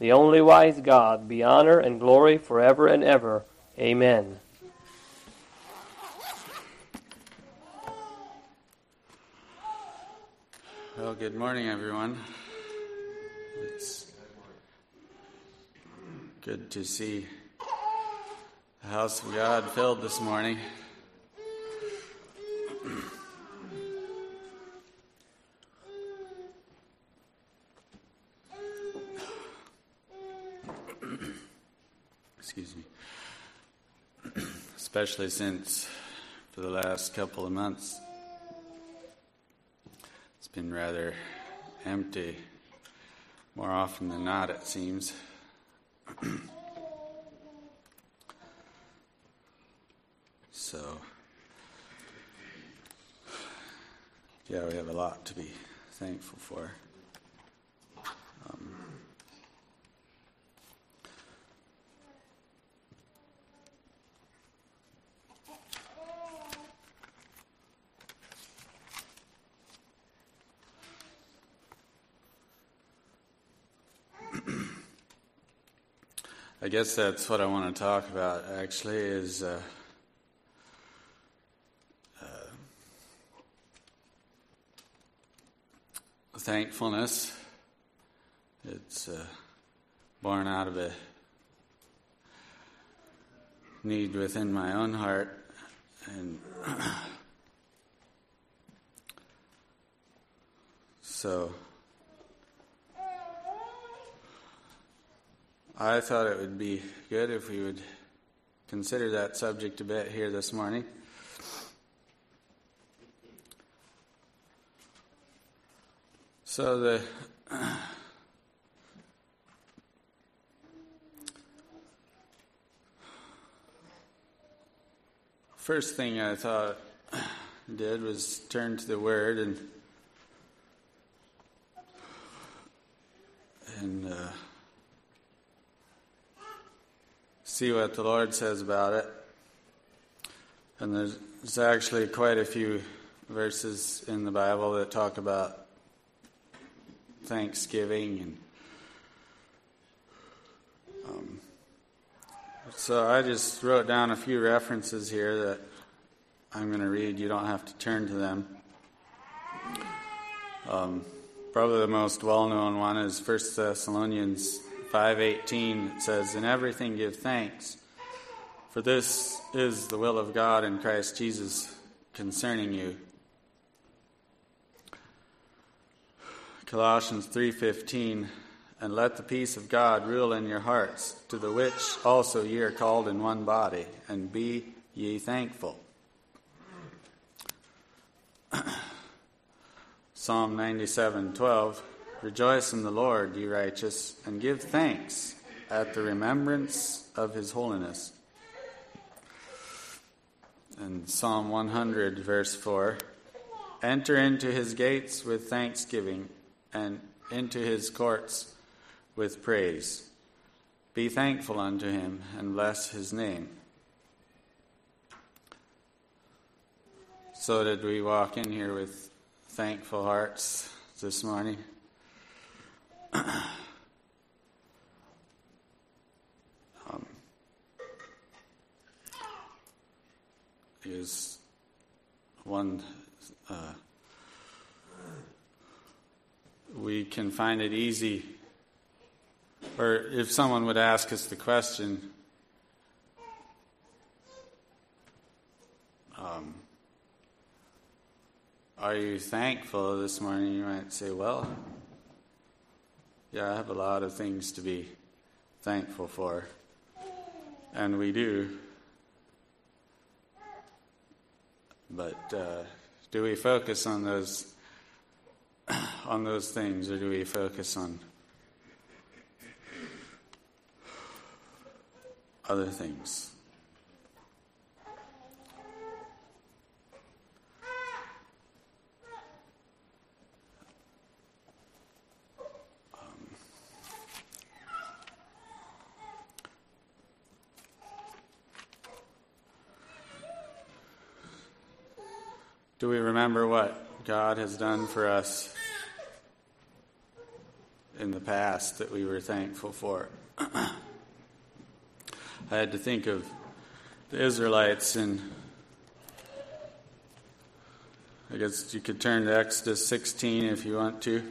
the only wise God, be honor and glory forever and ever. Amen. Well, good morning, everyone. It's good to see the house of God filled this morning. Excuse me. Especially since for the last couple of months it's been rather empty more often than not, it seems. so, yeah, we have a lot to be thankful for. Guess that's what I want to talk about. Actually, is uh, uh, thankfulness. It's uh, born out of a need within my own heart, and so. I thought it would be good if we would consider that subject a bit here this morning. So, the first thing I thought did was turn to the Word and and uh, see what the Lord says about it. And there's, actually quite a few verses in the Bible that talk about thanksgiving and um, so I just wrote down a few references here that I'm going to read. You don't have to turn to them. Um, probably the most well-known one is 1 Thessalonians 5:18 it says in everything give thanks for this is the will of God in Christ Jesus concerning you. Colossians 3:15 and let the peace of God rule in your hearts to the which also ye are called in one body and be ye thankful. Psalm 97:12 Rejoice in the Lord, ye righteous, and give thanks at the remembrance of his holiness. And Psalm 100, verse 4 Enter into his gates with thanksgiving, and into his courts with praise. Be thankful unto him, and bless his name. So, did we walk in here with thankful hearts this morning? Um, is one uh, we can find it easy, or if someone would ask us the question, um, Are you thankful this morning? You might say, Well, yeah, I have a lot of things to be thankful for. And we do. But uh, do we focus on those on those things or do we focus on other things. Do we remember what God has done for us in the past that we were thankful for? I had to think of the Israelites, and I guess you could turn to Exodus 16 if you want to.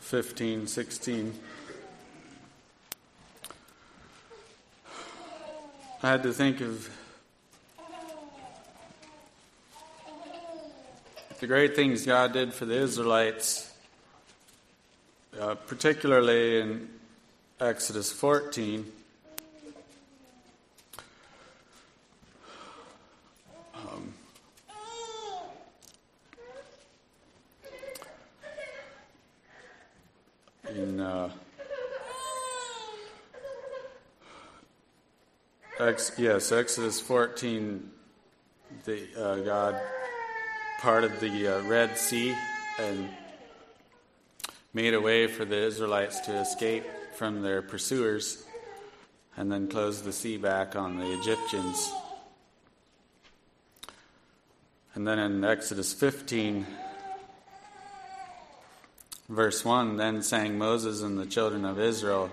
15, 16. I had to think of the great things God did for the Israelites, uh, particularly in Exodus 14. Um, in uh, Ex- yes, Exodus 14, the uh, God parted the uh, Red Sea and made a way for the Israelites to escape from their pursuers and then closed the sea back on the Egyptians. And then in Exodus 15, verse 1, then sang Moses and the children of Israel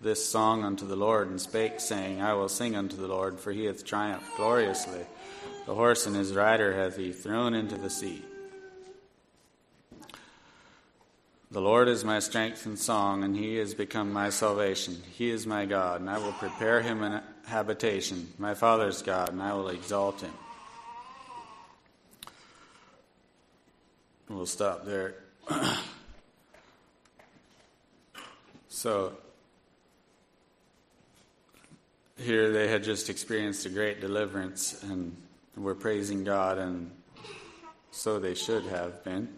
this song unto the Lord, and spake, saying, I will sing unto the Lord, for he hath triumphed gloriously. The horse and his rider hath he thrown into the sea. The Lord is my strength and song, and he is become my salvation. He is my God, and I will prepare him an habitation, my father's God, and I will exalt him. We'll stop there. so, here they had just experienced a great deliverance, and were praising God, and so they should have been.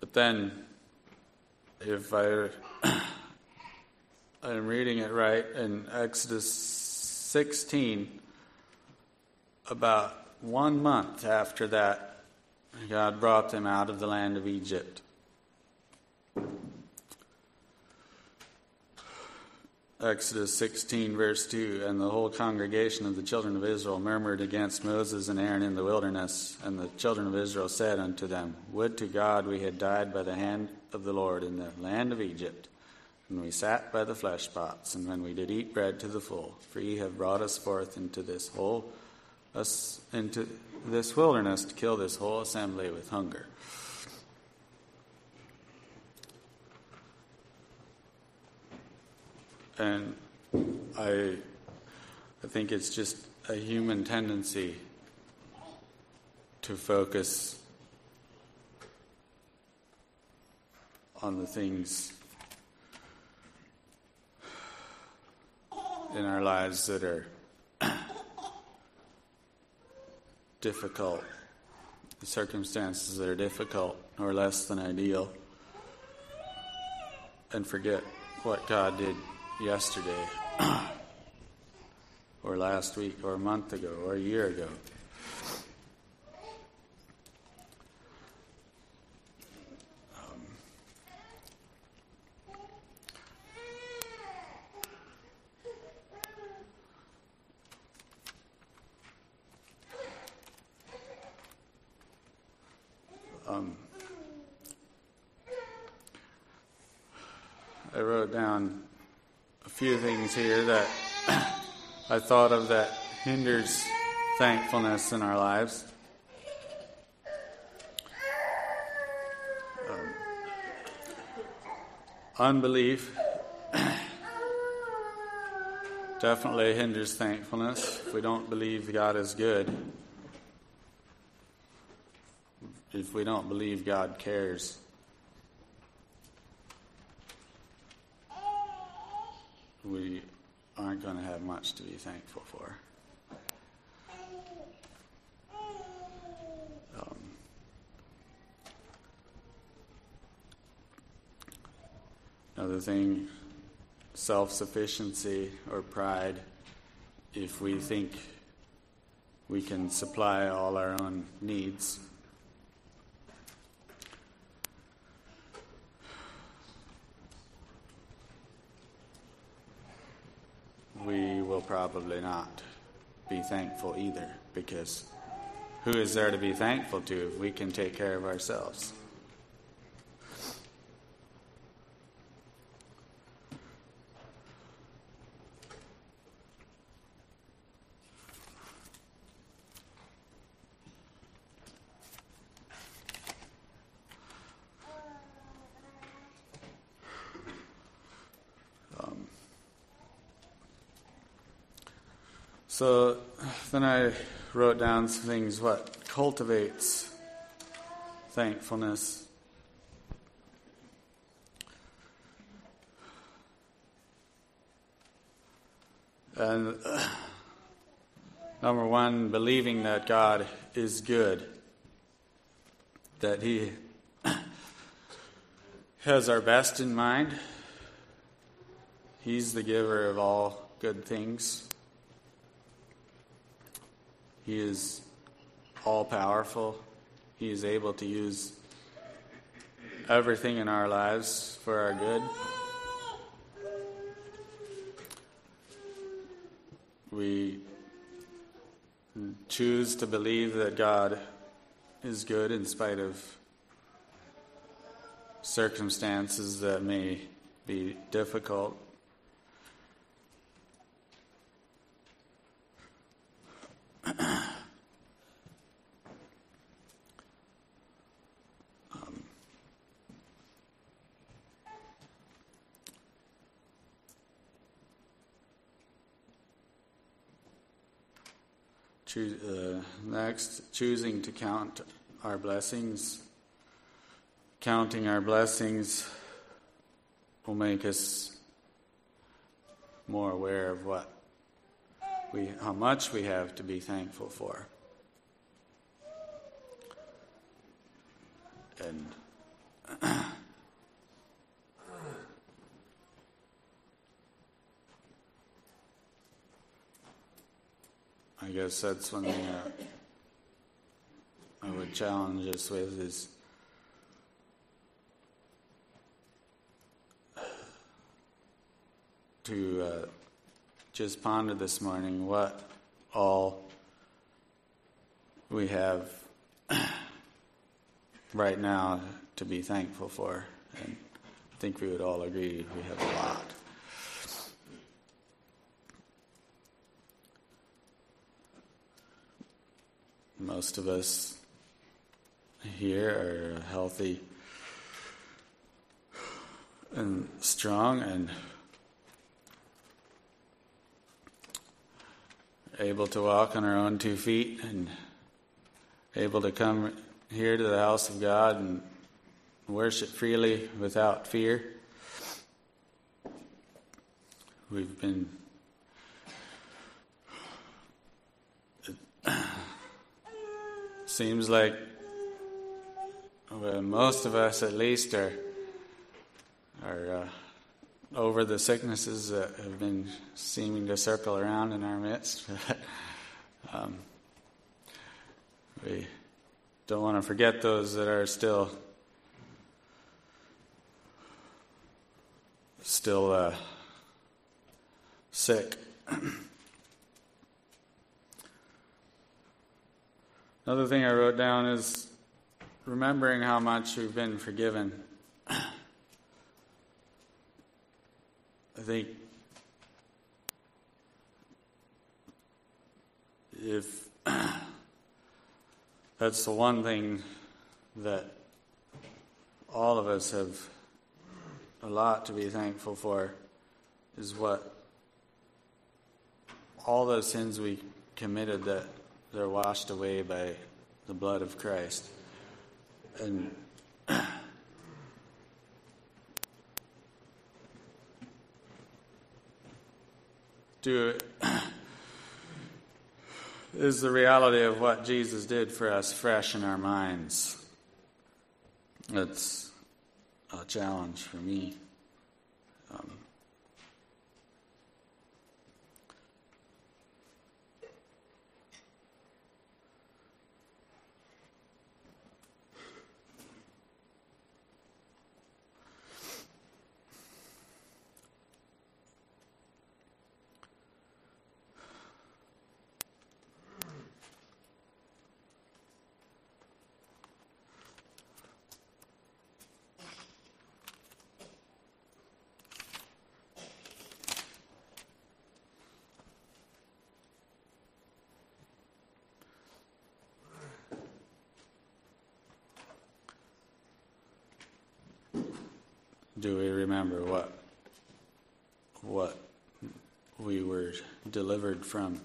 But then, if I I'm reading it right in Exodus 16, about one month after that, God brought them out of the land of Egypt. Exodus 16, verse 2 And the whole congregation of the children of Israel murmured against Moses and Aaron in the wilderness. And the children of Israel said unto them, Would to God we had died by the hand of the Lord in the land of Egypt, when we sat by the flesh pots, and when we did eat bread to the full. For ye have brought us forth into this whole us into this wilderness to kill this whole assembly with hunger. And I, I think it's just a human tendency to focus on the things in our lives that are difficult, the circumstances that are difficult or less than ideal, and forget what God did yesterday, or last week, or a month ago, or a year ago. Um, um, I wrote down a few things here that I thought of that hinders thankfulness in our lives. Um, unbelief definitely hinders thankfulness if we don't believe God is good. If we don't believe God cares. we aren't going to have much to thankful for. Um, Another thing, self sufficiency or pride. If we think we can supply all our own needs. We will probably not be thankful either, because who is there to be thankful to if we can take care of ourselves? So then I wrote down some things what cultivates thankfulness. And uh, number one, believing that God is good, that He has our best in mind. He's the giver of all good things. He is all powerful. He is able to use everything in our lives for our good. We choose to believe that God is good in spite of circumstances that may be difficult. Choose, uh, next, choosing to count our blessings. Counting our blessings will make us more aware of what we, how much we have to be thankful for. And That's one thing uh, I would challenge us with is to uh, just ponder this morning what all we have right now to be thankful for. And I think we would all agree we have a lot. Most of us here are healthy and strong and able to walk on our own two feet and able to come here to the house of God and worship freely without fear. We've been seems like well, most of us, at least, are are uh, over the sicknesses that have been seeming to circle around in our midst. um, we don't want to forget those that are still still uh, sick. Another thing I wrote down is remembering how much we've been forgiven. I think if that's the one thing that all of us have a lot to be thankful for is what all those sins we committed that they're washed away by the blood of Christ. And do is the reality of what Jesus did for us fresh in our minds. It's a challenge for me. Um, do we remember what what we were delivered from?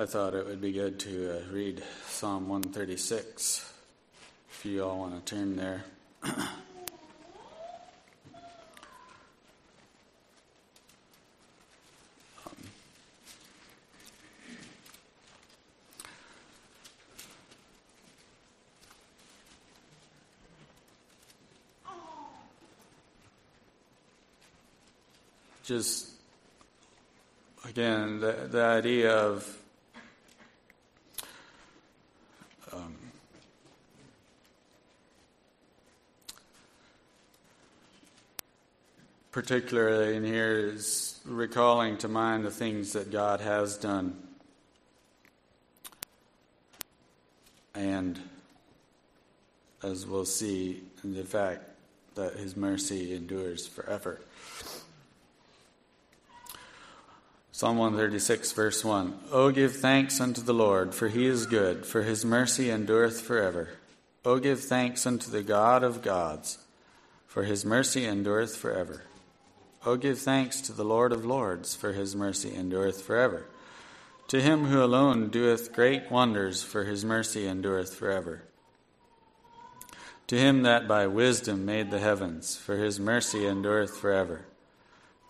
I thought it would be good to uh, read Psalm 136, if you all want to turn there. just again the, the idea of particularly in here is recalling to mind the things that God has done and as we'll see the fact that his mercy endures forever. Psalm 136, verse 1 O give thanks unto the Lord, for he is good, for his mercy endureth forever. O give thanks unto the God of gods, for his mercy endureth forever. O give thanks to the Lord of lords, for his mercy endureth forever. To him who alone doeth great wonders, for his mercy endureth forever. To him that by wisdom made the heavens, for his mercy endureth forever.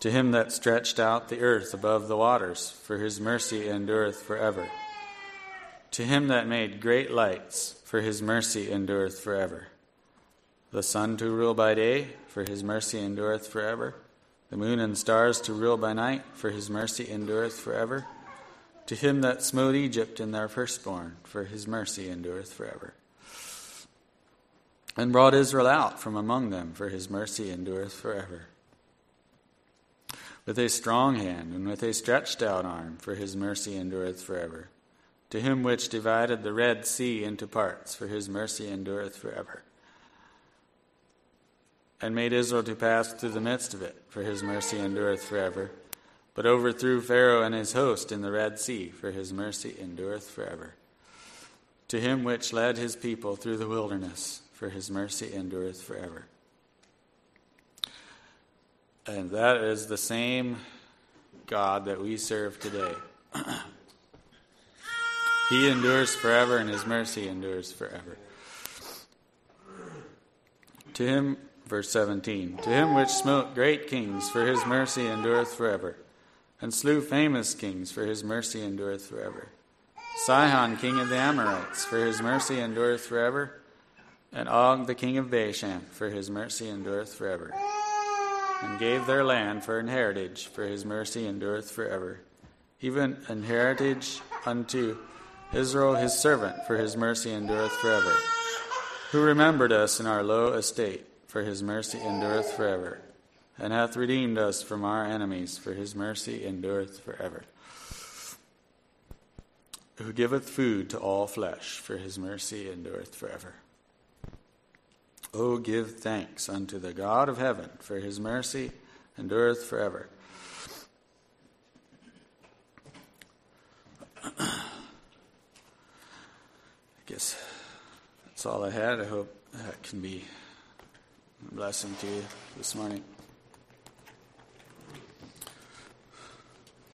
To him that stretched out the earth above the waters, for his mercy endureth forever. To him that made great lights, for his mercy endureth forever. The sun to rule by day, for his mercy endureth forever. The moon and stars to rule by night, for his mercy endureth forever. To him that smote Egypt in their firstborn, for his mercy endureth forever. And brought Israel out from among them, for his mercy endureth forever with a strong hand and with a stretched out arm, for his mercy endureth forever. To him which divided the Red Sea into parts, for his mercy endureth forever. And made Israel to pass through the midst of it, for his mercy endureth forever. But overthrew Pharaoh and his host in the Red Sea, for his mercy endureth forever. To him which led his people through the wilderness, for his mercy endureth forever and that is the same God that we serve today. he endures forever, and his mercy endures forever. To him, verse 17, to him which smote great kings, for his mercy endureth forever, and slew famous kings, for his mercy endureth forever. Sihon, king of the Amorites, for his mercy endureth forever, and Og, the king of Bashan, for his mercy endureth forever and gave their land for an heritage, for his mercy endureth forever. Even an heritage unto Israel his servant, for his mercy endureth forever. Who remembered us in our low estate, for his mercy endureth forever, and hath redeemed us from our enemies, for his mercy endureth forever. Who giveth food to all flesh, for his mercy endureth forever. O give thanks unto the God of heaven, for his mercy endureth forever. I guess that's all I had. I hope that can be blessing to you this morning.